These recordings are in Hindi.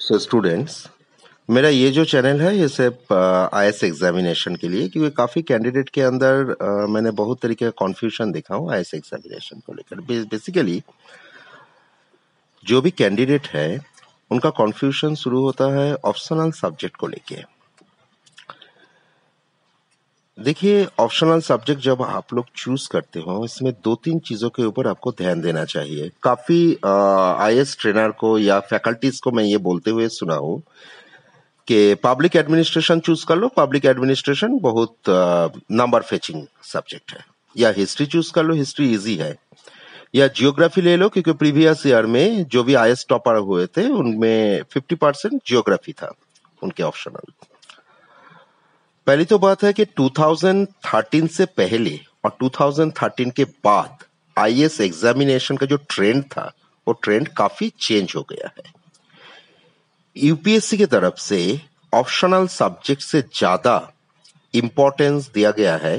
सो स्टूडेंट्स मेरा ये जो चैनल है ये सिर्फ़ आई एस एग्जामिनेशन के लिए क्योंकि काफ़ी कैंडिडेट के अंदर uh, मैंने बहुत तरीके का कॉन्फ्यूजन देखा हूँ आई एस एग्जामिनेशन को लेकर। बेसिकली जो भी कैंडिडेट है उनका कॉन्फ्यूशन शुरू होता है ऑप्शनल सब्जेक्ट को लेके। देखिए ऑप्शनल सब्जेक्ट जब आप लोग चूज़ करते हो, इसमें दो तीन चीज़ों के ऊपर आपको ध्यान देना चाहिए। काफ़ी आई ट्रेनर को या फैकल्टीज को मैं ये बोलते हुए सुना हूँ कि पब्लिक एडमिनिस्ट्रेशन चूज़ कर लो। पब्लिक एडमिनिस्ट्रेशन बहुत नंबर फेचिंग सब्जेक्ट है। या हिस्ट्री चूज़ कर लो। हिस्ट्री इजी है। या जियोग्राफी ले लो, क्योंकि प्रीवियस ईयर में जो भी आईएस टॉपर हुए थे, उनमें फिफ्टी परसेंट जियोग्राफी था, उनके ऑप्शनल पहली तो बात है कि 2013 से पहले और 2013 के बाद आईएएस एग्जामिनेशन का जो ट्रेंड था, वो ट्रेंड काफ़ी चेंज हो गया है। यूपीएससी की तरफ़ से ऑप्शनल सब्जेक्ट से ज़्यादा इंपॉर्टेंस दिया गया है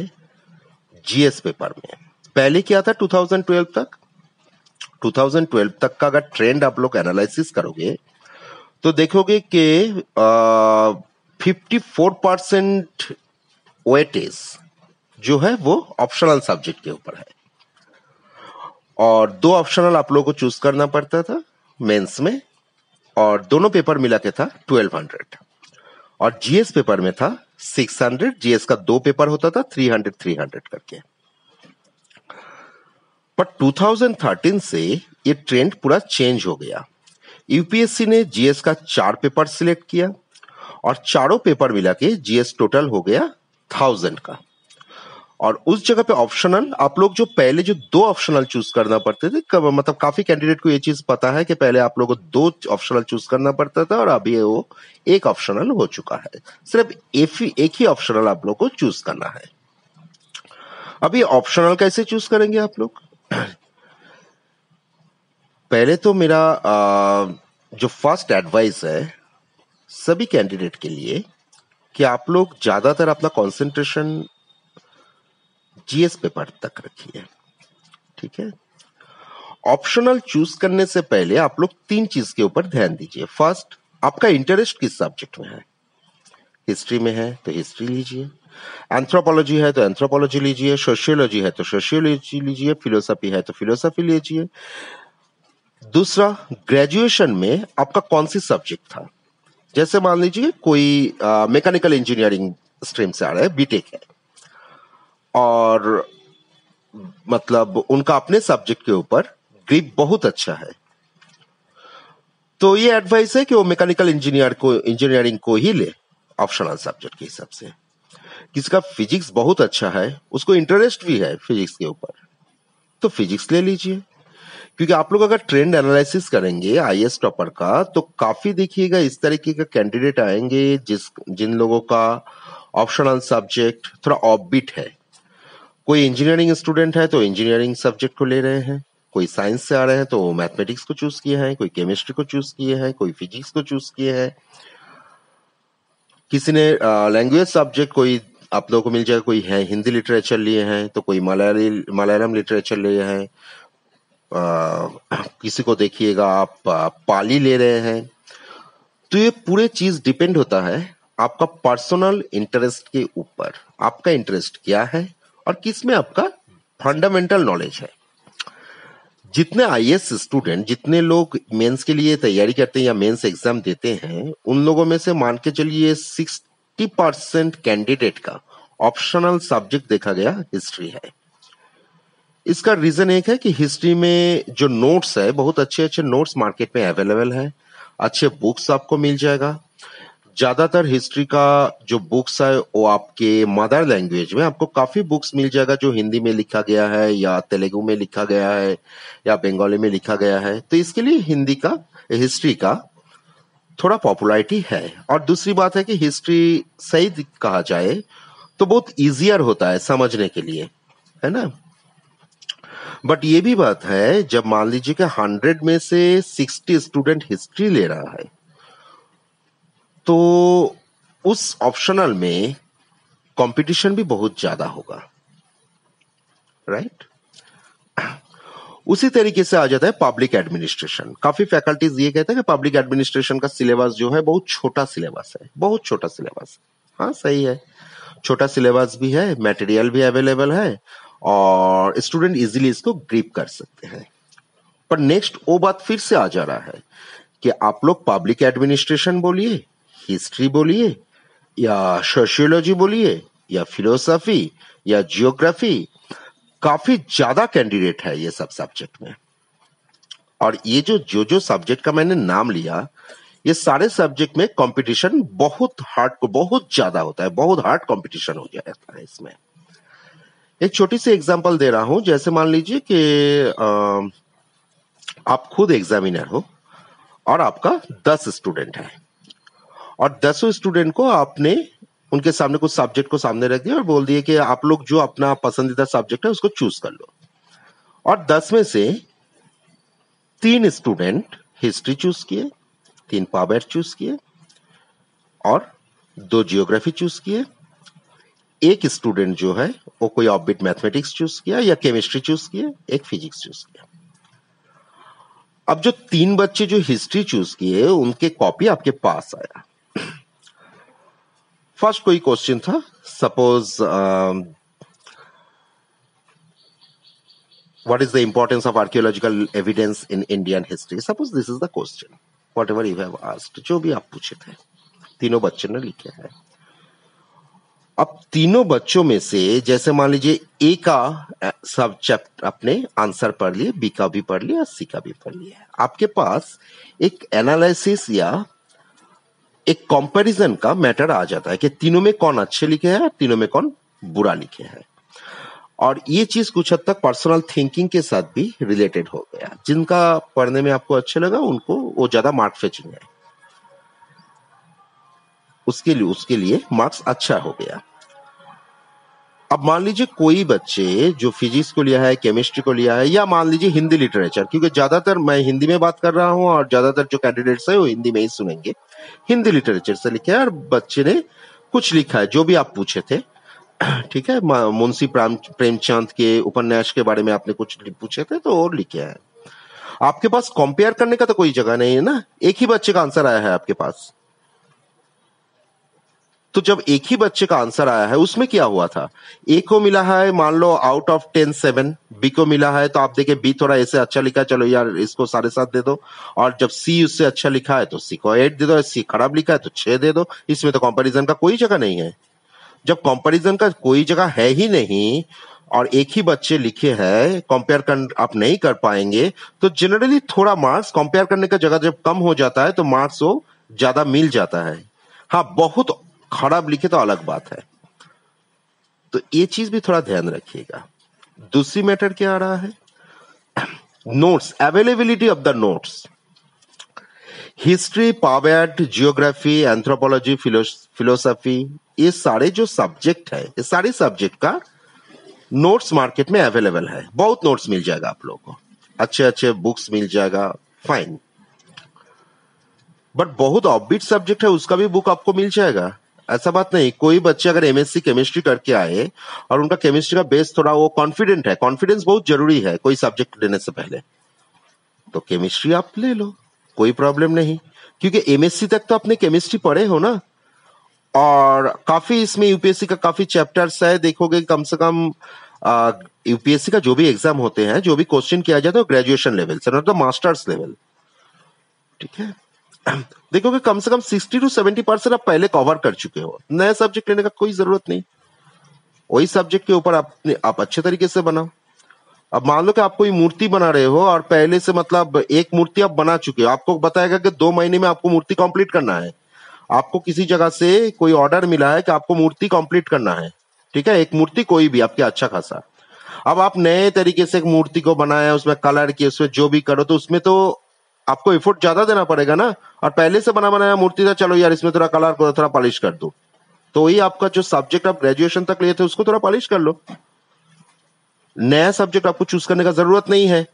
जीएस पेपर में। पहले क्या था 2012 तक? 2012 तक का अगर ट्रेंड आप लोग एनालिसिस करोगे तो देखोगे कि 54 परसेंट वेटेज जो है वो ऑप्शनल सब्जेक्ट के ऊपर है। और दो ऑप्शनल आप लोगों को चूज़ करना पड़ता था मेंस में, और दोनों पेपर मिला के था 1200 और जीएस पेपर में था 600 जीएस का दो पेपर होता था 300 300 करके। पर 2013 से ये ट्रेंड पूरा चेंज हो गया। यूपीएससी ने जीएस का चार पेपर सिलेक्ट किया। और चारों पेपर मिला के जीएस टोटल हो गया थाउज़ेंड का। और उस जगह पे ऑप्शनल आप लोग जो पहले जो दो ऑप्शनल चूज़ करना पड़ते थे कब मतलब काफ़ी कैंडिडेट को ये चीज़ पता है कि पहले आप लोगों को दो ऑप्शनल चूज़ करना पड़ता था और अभी वो एक ऑप्शनल हो चुका है। सिर्फ़ एक ही ऑप्शनल आप लोग को चूज़ करना है। अभी ऑप्शनल कैसे चूज़ करेंगे आप लोग? पहले तो मेरा आ, जो फ़र्स्ट एडवाइस है सभी कैंडिडेट के लिए कि आप लोग ज़्यादातर अपना कंसंट्रेशन जीएस पेपर तक रखिए। ठीक है? ऑप्शनल चूज़ करने से पहले आप लोग तीन चीज़ के ऊपर ध्यान दीजिए। फ़र्स्ट आपका इंटरेस्ट किस सब्जेक्ट में है? हिस्ट्री में है तो हिस्ट्री लीजिए। एंथ्रोपोलॉजी है तो एंथ्रोपोलॉजी लीजिए। सोशियोलॉजी है तो सोशियोलॉजी लीजिए। फिलोसफी है तो फिलोसफी लीजिए। दूसरा ग्रेजुएशन में आपका कौन सी सब्जेक्ट था? जैसे मान लीजिए कोई मैकेनिकल इंजीनियरिंग स्ट्रीम से आ रहा है बीटेक है। और मतलब उनका अपने सब्जेक्ट के ऊपर ग्रिप बहुत अच्छा है। तो ये एडवाइस है कि वो मैकेनिकल इंजीनियर को इंजीनियरिंग को ही ले ऑप्शनल सब्जेक्ट के हिसाब से। किसका फिजिक्स बहुत अच्छा है, उसको इंटरेस्ट भी है फिजिक्स के ऊपर। तो फिजिक्स ले लीजिए। क्योंकि आप लोग अगर ट्रेंड एनालिसिस करेंगे आई एस टॉपर का तो काफ़ी देखिएगा इस तरीके का कैंडिडेट आएँगे जिस, जिन लोगों का ऑप्शनल सब्जेक्ट थोड़ा ऑफबिट है। कोई इंजीनियरिंग स्टूडेंट है तो इंजीनियरिंग सब्जेक्ट को ले रहे हैं। कोई साइंस से आ रहे हैं तो मैथमेटिक्स को चूज़ किए हैं। कोई केमिस्ट्री को चूज़ किए हैं। कोई फिजिक्स को चूज़ किए हैं। किसी ने लैंग्वेज सब्जेक्ट कोई आप लोगों को मिल जाएगा, कोई है, हिंदी लिटरेचर लिए हैं तो कोई मलयाली, मलयालम लिटरेचर लिए हैं। किसी को देखिएगा, आप पाली ले रहे हैं। तो ये पूरे चीज़ डिपेंड होता है आपका पर्सनल इंटरेस्ट के ऊपर। आपका इंटरेस्ट क्या है और किसमें आपका फंडामेंटल नॉलेज है। जितने आईएएस स्टूडेंट, जितने लोग मेंस के लिए तैयारी करते हैं या मेंस एग्ज़ाम देते हैं, उन लोगों में से मान के चलिए सिक्सटी परसेंट कैंडिडेट का ऑप्शनल सब्जेक्ट देखा गया, हिस्ट्री है। इसका रीजन एक है कि हिस्ट्री में जो नोट्स है, बहुत अच्छे अच्छे नोट्स मार्केट में अवेलेबल है। अच्छे बुक्स आपको मिल जाएगा। ज़्यादातर हिस्ट्री का जो बुक्स है, वो आपके मदर लैंग्वेज में आपको काफ़ी बुक्स मिल जाएगा जो हिंदी में लिखा गया है, या तेलुगु में लिखा गया है, या बंगाली में लिखा गया है। तो इसके लिए हिंदी का हिस्ट्री का थोड़ा पॉपुलैरिटी है। और दूसरी बात है कि हिस्ट्री सही कहा जाए तो बहुत इजियर होता है समझने के लिए। है ना? बट ये भी बात है, जब मान लीजिए कि हंड्रेड में से सिक्सटी स्टूडेंट हिस्ट्री ले रहा है तो उस ऑप्शनल में कंपटीशन भी बहुत ज़्यादा होगा राइट उसी तरीके से आ जाता है पब्लिक एडमिनिस्ट्रेशन काफ़ी फैकल्टीज ये कहते हैं कि पब्लिक एडमिनिस्ट्रेशन का सिलेबस जो है, बहुत छोटा सिलेबस है, बहुत छोटा सिलेबस हाँ सही है। छोटा सिलेबस भी है मटेरियल भी अवेलेबल है और स्टूडेंट इजीली इसको ग्रीप कर सकते हैं। पर नेक्स्ट वो बात फिर से आ जा रहा है कि आप लोग पब्लिक एडमिनिस्ट्रेशन बोलिए हिस्ट्री बोलिए, या सोशियोलॉजी बोलिए, या फिलोसफी या जियोग्राफी काफ़ी ज़्यादा कैंडिडेट है ये सब सब्जेक्ट में। और ये जो जो जो सब्जेक्ट का मैंने नाम लिया, ये सारे सब्जेक्ट में कंपटीशन बहुत हार्ड बहुत ज़्यादा होता है, बहुत हार्ड कंपटीशन हो जाता है इसमें। एक छोटी सी एग्ज़ाम्पल दे रहा हूँ। जैसे मान लीजिए कि आप खुद एग्जामिनर हो और आपका दस स्टूडेंट है। और दसों स्टूडेंट को आपने उनके सामने कुछ सब्जेक्ट को सामने रख दिया और बोल दिए कि आप लोग जो अपना पसंदीदा सब्जेक्ट है उसको चूज़ कर लो। और दस में से तीन स्टूडेंट हिस्ट्री चूज़ किए, तीन पावर चूज़ किए और दो जियोग्राफी चूज़ किए। एक स्टूडेंट जो है वो कोई ऑबिट मैथमेटिक्स चूज़ किया या केमिस्ट्री चूज़ किया, एक फिजिक्स चूज़ किया। अब जो तीन बच्चे जो हिस्ट्री चूज़ किए, उनके कॉपी आपके पास आया। फ़र्स्ट कोई क्वेश्चन था suppose what is the importance of archaeological evidence in Indian history suppose this is the question whatever you have asked जो भी आप पूछे थे, तीनों बच्चे ने लिखे हैं। अब तीनों बच्चों में से, जैसे मान लीजिए ए का सब चैप्टर अपने आंसर पढ़ लिए बी का भी पढ़ लिया सी का भी पढ़ लिया आपके पास एक एनालिसिस या एक कंपैरिजन का मैटर आ जाता है कि तीनों में कौन अच्छे लिखे हैं तीनों में कौन बुरा लिखे हैं। और ये चीज़ कुछ हद तक पर्सनल थिंकिंग के साथ भी रिलेटेड हो गया। जिनका पढ़ने में आपको अच्छा लगा, उनको वो ज़्यादा मार्क फेचिंग है। उसके लिए उसके लिए मार्क्स अच्छा हो गया। अब मान लीजिए कोई बच्चे जो फिजिक्स को लिया है केमिस्ट्री को लिया है, या मान लीजिए हिंदी लिटरेचर क्योंकि ज़्यादातर मैं हिंदी में बात कर रहा हूँ और ज़्यादातर जो कैंडिडेट्स है वो हिंदी में ही सुनेंगे। हिंदी लिटरेचर से लिखे और बच्चे ने कुछ लिखा है, जो भी आप पूछे थे। ठीक है मुंशी प्रेमचंद के उपन्यास के बारे में आपने कुछ पूछे थे तो और लिखे हैं। आपके पास कंपेयर करने का तो कोई जगह नहीं है ना? एक ही बच्चे का आंसर आया है आपके पास। तो जब एक ही बच्चे का आंसर आया है, उसमें क्या हुआ था? ए को मिला है, मान लो out of ten seven B को मिला है तो आप देखें बी थोड़ा ऐसे अच्छा लिखा चलो यार, इसको साढ़े सात दे दो। और जब सी उससे अच्छा लिखा है तो सी को एट दे दो सी खराब लिखा है तो छह दे दो। इसमें तो कंपेरिजन का कोई जगह नहीं है। जब कंपेरिजन का कोई जगह है ही नहीं, और एक ही बच्चे लिखे हैं कंपेयर कर आप नहीं कर पाएँगे तो जनरली थोड़ा मार्क्स कंपेयर करने का जगह जब कम हो जाता है तो मार्क्स वो ज़्यादा मिल जाता है। हाँ बहुत खराब लिखे तो अलग बात है। तो ये चीज़ भी थोड़ा ध्यान रखिएगा। दूसरी मैटर क्या आ रहा है? Notes availability of the notes history पावर्ट geography anthropology philosophy ये सारे जो सब्जेक्ट है, ये सारे सब्जेक्ट का नोट्स मार्केट में अवेलेबल है। बहुत नोट्स मिल जाएगा आप लोगों को। अच्छे अच्छे बुक्स मिल जाएगा। फाइन बट बहुत ऑबिट सब्जेक्ट है, उसका भी बुक आपको मिल जाएगा। ऐसा बात नहीं, कोई बच्चे अगर एमएससी केमिस्ट्री करके आए और उनका केमिस्ट्री का बेस थोड़ा वो कॉन्फिडेंट है कॉन्फिडेंस बहुत ज़रूरी है कोई सब्जेक्ट लेने से पहले। तो केमिस्ट्री आप ले लो, कोई प्रॉब्लम नहीं। क्योंकि एमएससी तक तो आपने केमिस्ट्री पढ़े हो ना। और काफ़ी इसमें यूपीएससी का काफ़ी चैप्टर्स है, देखोगे कम से कम यूपीएससी का जो भी एग्ज़ाम होते हैं, जो भी क्वेश्चन किया जाता है ग्रेजुएशन लेवल से नॉट द मास्टर्स लेवल ठीक है? देखोगे कम से कम सिक्सटी टू सेवेंटी परसेंट आप पहले कवर कर चुके हो। नया सब्जेक्ट लेने का कोई ज़रूरत नहीं। वही सब्जेक्ट के ऊपर आप आप अच्छे तरीके से बनाओ। अब मान लो कि आप कोई मूर्ति बना रहे हो और पहले से मतलब एक मूर्ति आप बना चुके हो। आपको बताएगा कि दो महीने में आपको मूर्ति कंप्लीट करना है। आपको किसी जगह से कोई ऑर्डर मिला है कि आपको मूर्ति कंप्लीट करना है। ठीक है? एक मूर्ति कोई भी, आपके अच्छा खासा। अब आप नए तरीके से एक मूर्ति को बनाया, उसमें कलर किए उसमें जो भी करो तो उसमें तो आपको एफर्ट ज़्यादा देना पड़ेगा ना? और पहले से बना बनाया मूर्ति था, चलो यार, इसमें थोड़ा कलर करो थोड़ा पॉलिश कर दो। तो वही आपका जो सब्जेक्ट आप ग्रेजुएशन तक लिए थे, उसको थोड़ा पॉलिश कर लो। नया सब्जेक्ट आपको चूज़ करने का ज़रूरत नहीं है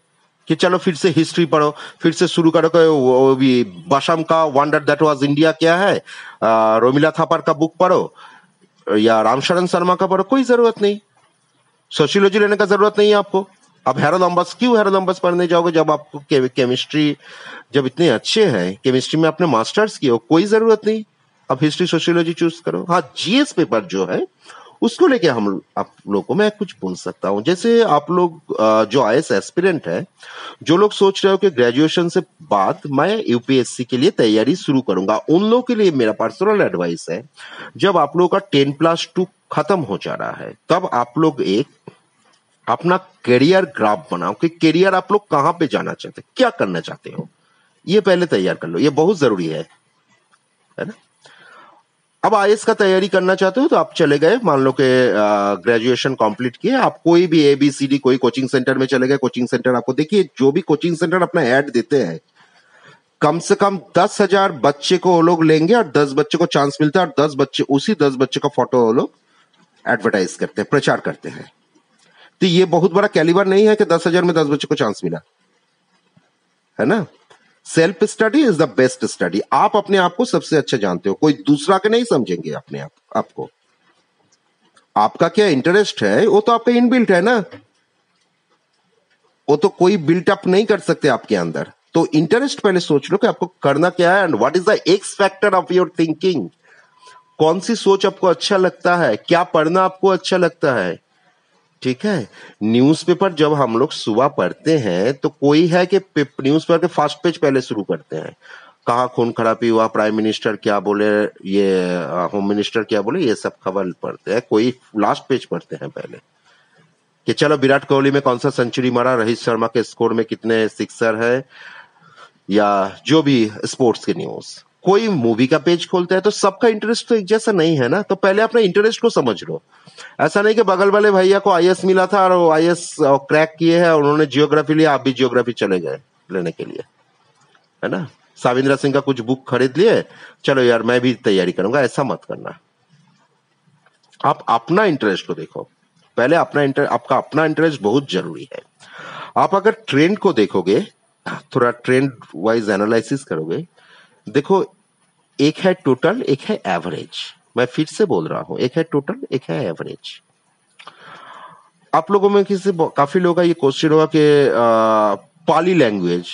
कि चलो फिर से हिस्ट्री पढ़ो, फिर से शुरू करो भी बशम का वंडर दैट वाज इंडिया क्या है? रोमिला थापर का बुक पढ़ो, या रामशरण शर्मा का पढ़ो, कोई ज़रूरत नहीं। सोशियोलॉजी लेने का ज़रूरत नहीं है आपको। अब हैरो नंबर्स क्यों हैरो नंबर्स पढ़ने जाओगे जब आपको केमिस्ट्री, जब इतने अच्छे हैं, केमिस्ट्री में आपने मास्टर्स किए हो, कोई ज़रूरत नहीं। अब हिस्ट्री, सोशियोलॉजी चूज़ करो। हाँ जीएस पेपर जो है, उसको लेके हम, आप लोगों को मैं कुछ बोल सकता हूँ। जैसे आप लोग जो आई एस एस्पिरेंट है, जो लोग सोच रहे हो कि ग्रेजुएशन से बाद मैं यूपीएससी के लिए तैयारी शुरू करूँगा, उन लोगों के लिए मेरा पर्सनल एडवाइस है, जब आप लोगों का टेन प्लस टू खत्म हो जा रहा है, तब आप लोग एक अपना करियर ग्राफ बनाओ कि करियर आप लोग कहाँ पे जाना चाहते क्या करना चाहते हो? ये पहले तैयार कर लो, ये बहुत ज़रूरी है है ना? अब आई का तैयारी करना चाहते हो तो आप चले गए, मान लो कि ग्रेजुएशन कंप्लीट किए, आप कोई भी ए बी सी डी कोई कोचिंग सेंटर में चले गए कोचिंग सेंटर आपको देखिए, जो भी कोचिंग सेंटर अपना ऐड देते हैं, कम से कम दस हज़ार बच्चे को वो लोग लेंगे और दस बच्चे को चांस मिलता है और दस बच्चे, उसी दस बच्चे का फ़ोटो वो लोग एडवर्टाइज करते हैं, प्रचार करते हैं। तो ये बहुत बड़ा कैलिबर नहीं है कि दस हज़ार में दस बच्चे को चांस मिला। है ना? Self study is the best study आप अपने आप को सबसे अच्छा जानते हो। कोई दूसरा के नहीं समझेंगे अपने आप, आपको। आपका क्या इंटरेस्ट है? वो तो आपका इनबिल्ट है ना। वो तो कोई बिल्ट अप नहीं कर सकते आपके अंदर। तो इंटरेस्ट पहले सोच लो कि आपको करना क्या है and what is the X factor of your thinking कौन सी सोच आपको अच्छा लगता है? क्या पढ़ना आपको अच्छा लगता है? ठीक है? न्यूज़पेपर जब हम लोग सुबह पढ़ते हैं तो कोई है कि न्यूज़पेपर के फ़र्स्ट पेज पहले शुरू करते हैं? कहा खून खराबी हुआ प्राइम मिनिस्टर क्या बोले, ये होम मिनिस्टर क्या बोले, ये सब खबर पढ़ते हैं। कोई लास्ट पेज पढ़ते हैं पहले। कि चलो विराट कोहली में कौन सा सेंचुरी मारा, रोहित शर्मा के स्कोर में कितने सिक्सर है, या जो भी स्पोर्ट्स के न्यूज़ कोई मूवी का पेज खोलता है तो सबका इंटरेस्ट तो एक जैसा नहीं है ना? तो पहले अपने इंटरेस्ट को समझ लो। ऐसा नहीं कि बगल वाले भैया को आई मिला था और वो आई क्रैक किए हैं और उन्होंने जियोग्राफी लिया, आप भी जियोग्राफी चले गए लेने के लिए। है ना? साविंद्रा सिंह का कुछ बुक खरीद लिए, चलो यार मैं भी तैयारी करूँगा, ऐसा मत करना। आप अपना इंटरेस्ट को देखो। पहले अपना इंटरेस्ट आपका अपना इंटरेस्ट बहुत ज़रूरी है। आप अगर ट्रेंड को देखोगे, थोड़ा ट्रेंड वाइज एनालिसिस करोगे, देखो एक है टोटल एक है एवरेज मैं फिर से बोल रहा हूँ, एक है टोटल एक है एवरेज आप लोगों में किसी काफ़ी लोगों का ये क्वेश्चन होगा कि पाली लैंग्वेज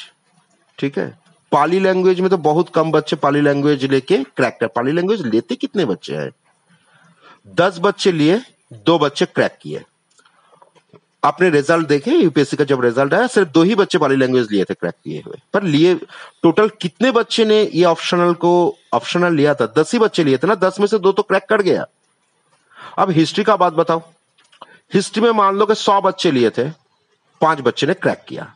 ठीक है? पाली लैंग्वेज में तो बहुत कम बच्चे पाली लैंग्वेज लेके क्रैक कर, पाली लैंग्वेज लेते कितने बच्चे हैं? दस बच्चे लिए, दो बच्चे क्रैक किए. आपने रिज़ल्ट देखे यूपीएससी का जब रिज़ल्ट आया, सिर्फ़ दो ही बच्चे वाली लैंग्वेज लिए थे क्रैक किए हुए। पर लिए टोटल कितने बच्चे ने ये ऑप्शनल को ऑप्शनल लिया था? दस ही बच्चे लिए थे ना? दस में से दो तो क्रैक कर गया। अब हिस्ट्री का बात बताओ हिस्ट्री में मान लो कि सौ बच्चे लिए थे, पाँच बच्चे ने क्रैक किया।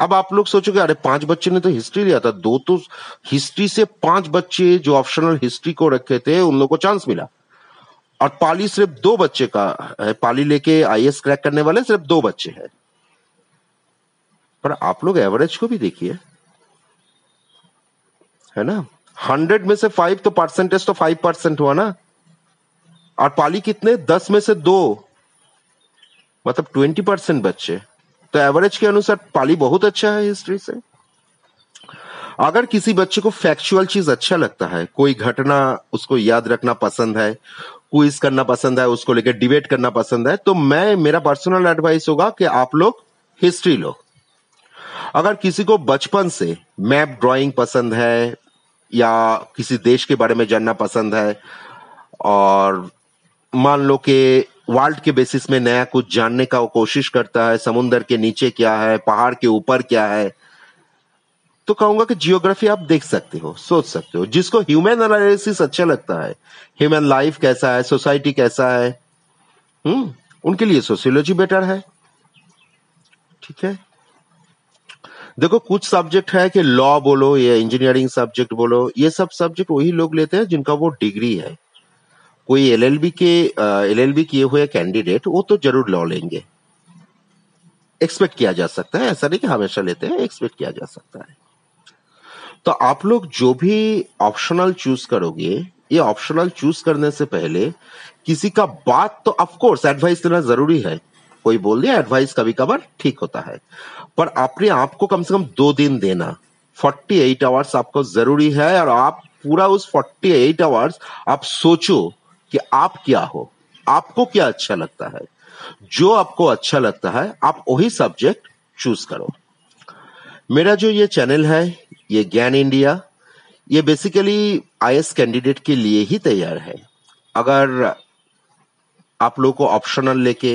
अब आप लोग सोचोगे, अरे पाँच बच्चे ने तो हिस्ट्री लिया था। दो तो हिस्ट्री से पाँच बच्चे जो ऑप्शनल हिस्ट्री को रखे थे, उन लोगों को चांस मिला। और पाली सिर्फ़ दो बच्चे का है। पाली लेके आई क्रैक करने वाले सिर्फ़ दो बच्चे हैं। पर आप लोग एवरेज को भी देखिए। है ना? हंड्रेड में से फाइव तो परसेंटेज तो फाइव परसेंट हुआ ना। और पाली कितने? दस में से दो। मतलब ट्वेंटी परसेंट बच्चे। तो एवरेज के अनुसार पाली बहुत अच्छा है हिस्ट्री से। अगर किसी बच्चे को फैक्चुअल चीज़ अच्छा लगता है, कोई घटना उसको याद रखना पसंद है क्विज करना पसंद है, उसको लेकर डिबेट करना पसंद है तो मैं, मेरा पर्सनल एडवाइस होगा कि आप लोग हिस्ट्री लो। अगर किसी को बचपन से मैप ड्राइंग पसंद है, या किसी देश के बारे में जानना पसंद है, और मान लो कि वर्ल्ड के बेसिस में नया कुछ जानने का वो कोशिश करता है समुन्द्र के नीचे क्या है, पहाड़ के ऊपर क्या है तो कहूँगा कि जियोग्राफी आप देख सकते हो, सोच सकते हो। जिसको ह्यूमन एनालिसिस अच्छा लगता है ह्यूमन लाइफ कैसा है सोसाइटी कैसा है हम्म उनके लिए सोशियोलॉजी बेटर है। ठीक है? देखो, कुछ सब्जेक्ट है कि लॉ बोलो या इंजीनियरिंग सब्जेक्ट बोलो, ये सब सब्जेक्ट वही लोग लेते हैं जिनका वो डिग्री है। कोई एलएलबी के एलएलबी किए हुए कैंडिडेट वो तो ज़रूर लॉ लेंगे। एक्सपेक्ट किया जा सकता है, ऐसा नहीं कि हमेशा लेते हैं एक्सपेक्ट किया जा सकता है। तो आप लोग जो भी ऑप्शनल चूज़ करोगे, ये ऑप्शनल चूज़ करने से पहले किसी का बात तो ऑफकोर्स एडवाइस देना ज़रूरी है। कोई बोल दिया एडवाइस कभी कभार ठीक होता है। पर अपने आप को कम से कम दो दिन देना। 48 एट आवर्स आपको ज़रूरी है और आप पूरा उस 48 एट आवर्स आप सोचो कि आप क्या हो। आपको क्या अच्छा लगता है। जो आपको अच्छा लगता है, आप वही सब्जेक्ट चूज़ करो। मेरा जो ये चैनल है, ये ज्ञान इंडिया, ये बेसिकली आईएएस कैंडिडेट के लिए ही तैयार है। अगर आप लोग को ऑप्शनल लेके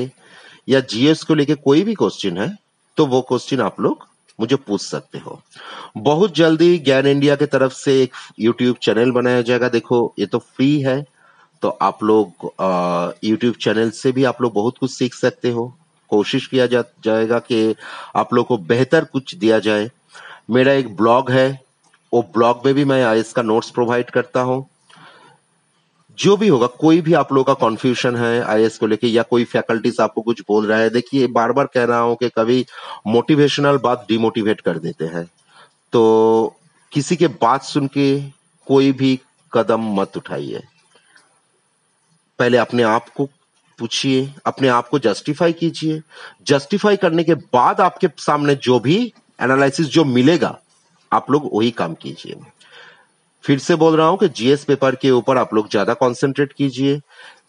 या जीएस को लेके कोई भी क्वेश्चन है तो वो क्वेश्चन आप लोग मुझे पूछ सकते हो। बहुत जल्दी ज्ञान इंडिया की तरफ़ से एक यूट्यूब चैनल बनाया जाएगा। देखो, ये तो फ्री है तो आप लोग यूट्यूब चैनल से भी आप लोग बहुत कुछ सीख सकते हो। कोशिश किया जा, जाएगा कि आप लोग को बेहतर कुछ दिया जाए। मेरा एक ब्लॉग है वो ब्लॉग में भी मैं आई का नोट्स प्रोवाइड करता हूँ। जो भी होगा कोई भी आप लोगों का कॉन्फ्यूजन है आई को लेके या कोई फैकल्टीज आपको कुछ बोल रहा है देखिए बार बार कह रहा हूँ कि कभी मोटिवेशनल बात डिमोटिवेट कर देते हैं। तो किसी के बात सुन के कोई भी कदम मत उठाइए। पहले अपने आप को पूछिए, अपने आप को जस्टिफाई कीजिए। जस्टिफाई करने के बाद आपके सामने जो भी एनालिसिस जो मिलेगा, आप लोग वही काम कीजिए। फिर से बोल रहा हूँ कि जीएस पेपर के ऊपर आप लोग ज़्यादा कॉन्सेंट्रेट कीजिए,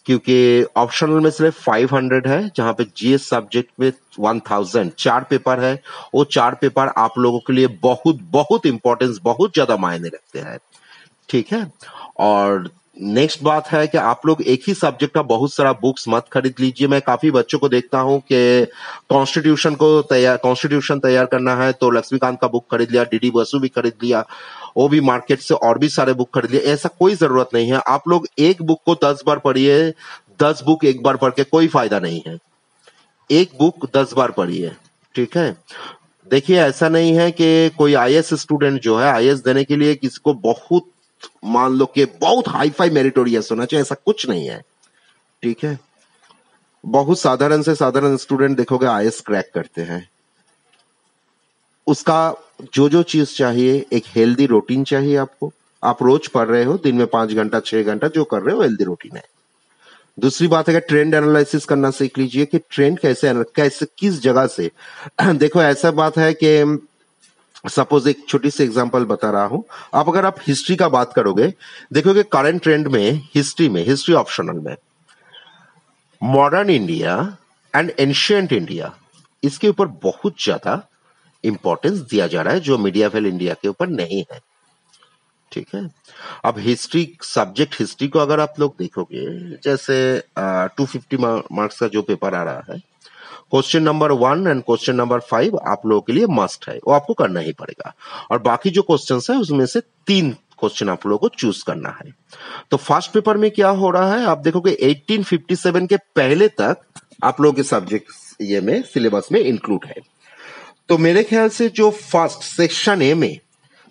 क्योंकि ऑप्शनल में सिर्फ़ 500 है, जहाँ पे जीएस सब्जेक्ट में 1000 चार पेपर है वो चार पेपर आप लोगों के लिए बहुत बहुत इंपॉर्टेंस बहुत ज़्यादा मायने रखते हैं। ठीक है? और नेक्स्ट बात है कि आप लोग एक ही सब्जेक्ट का बहुत सारा बुक्स मत खरीद लीजिए। मैं काफ़ी बच्चों को देखता हूँ कि कॉन्स्टिट्यूशन को तैयार कॉन्स्टिट्यूशन तैयार करना है तो लक्ष्मीकांत का बुक खरीद लिया डीडी बसु भी खरीद लिया, वो भी मार्केट से और भी सारे बुक खरीद लिए। ऐसा कोई ज़रूरत नहीं है। आप लोग एक बुक को दस बार पढ़िए, दस बुक एक बार पढ़ के कोई फ़ायदा नहीं है। एक बुक दस बार पढ़िए, ठीक है? देखिए, ऐसा नहीं है कि कोई आई स्टूडेंट जो है आई देने के लिए किसी को बहुत मान लो कि बहुत हाई फाई मेरिटोरियस होना चाहिए, ऐसा कुछ नहीं है। ठीक है? बहुत साधारण से साधारण स्टूडेंट देखोगे आईएस क्रैक करते हैं। उसका जो जो चीज़ चाहिए, एक हेल्दी रूटीन चाहिए आपको। आप रोज पढ़ रहे हो, दिन में पाँच घंटा, छह घंटा, जो कर रहे हो, हेल्दी रूटीन है। दूसरी बात है ट्रेंड एनालिसिस करना सीख लीजिए कि ट्रेंड कैसे कैसे, किस जगह से। देखो, ऐसा बात है कि सपोज़ एक छोटी सी एग्जांपल बता रहा हूँ। आप अगर आप हिस्ट्री का बात करोगे, देखोगे करंट ट्रेंड में हिस्ट्री में हिस्ट्री ऑप्शनल में modern India and ancient India इसके ऊपर बहुत ज़्यादा इंपॉर्टेंस दिया जा रहा है, जो मीडियावेल इंडिया के ऊपर नहीं है। ठीक है? अब हिस्ट्री सब्जेक्ट हिस्ट्री को अगर आप लोग देखोगे, जैसे टू फिफ्टी मार्क्स का जो पेपर आ रहा है question number one and question number five आप लोगों के लिए मस्ट है। वो आपको करना ही पड़ेगा। और बाकी जो क्वेश्चन है, उसमें से तीन क्वेश्चन आप लोगों को चूज़ करना है। तो फ़र्स्ट पेपर में क्या हो रहा है? आप देखोगे 1857 के पहले तक आप लोगों के सब्जेक्ट ये में सिलेबस में इंक्लूड है। तो मेरे ख्याल से जो फ़र्स्ट सेक्शन ए में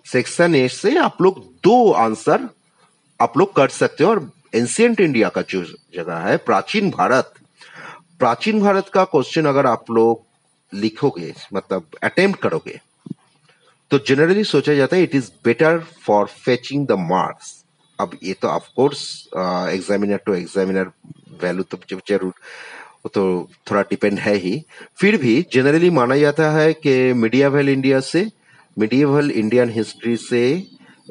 सेक्शन ए से आप लोग दो आंसर आप लोग कर सकते हो। और एंशियंट इंडिया का जो जगह है, प्राचीन भारत प्राचीन भारत का क्वेश्चन अगर आप लोग लिखोगे मतलब अटेम्प्ट करोगे तो जनरली सोचा जाता है it is better for fetching the marks अब ये तो of course examiner to examiner value तो ज़रूर तो थोड़ा डिपेंड है ही। फिर भी जनरली माना जाता है कि मीडियावल इंडिया से मीडियावल इंडियन हिस्ट्री से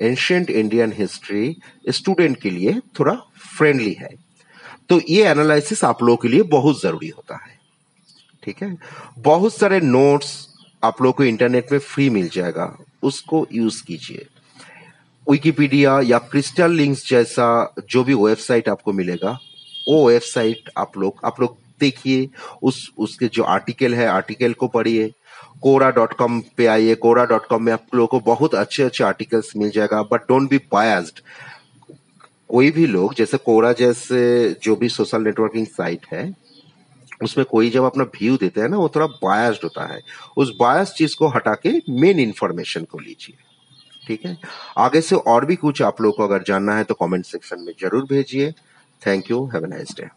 एंशियंट इंडियन हिस्ट्री स्टूडेंट के लिए थोड़ा फ्रेंडली है। तो ये एनालिसिस आप लोगों के लिए बहुत ज़रूरी होता है। ठीक है? बहुत सारे नोट्स आप लोगों को इंटरनेट में फ्री मिल जाएगा। उसको यूज़ कीजिए। विकिपीडिया या क्रिस्टल लिंक्स जैसा जो भी वेबसाइट आपको मिलेगा, वो वेबसाइट आप लोग आप लोग देखिए। उस, उसके जो आर्टिकल है, आर्टिकल को पढ़िए। कोरा डॉट कॉम पे आइए। कोरा डॉट कॉम में आप लोगों को बहुत अच्छे अच्छे आर्टिकल्स मिल जाएगा। But don't be biased. कोई भी लोग, जैसे कोरा जैसे जो भी सोशल नेटवर्किंग साइट है, उसमें कोई जब अपना व्यू देते हैं ना, वो थोड़ा बायस्ड होता है। उस बायस चीज़ को हटा के मेन इंफॉर्मेशन को लीजिए। ठीक है? आगे से और भी कुछ आप लोग को अगर जानना है तो कमेंट सेक्शन में ज़रूर भेजिए। Thank you have a nice day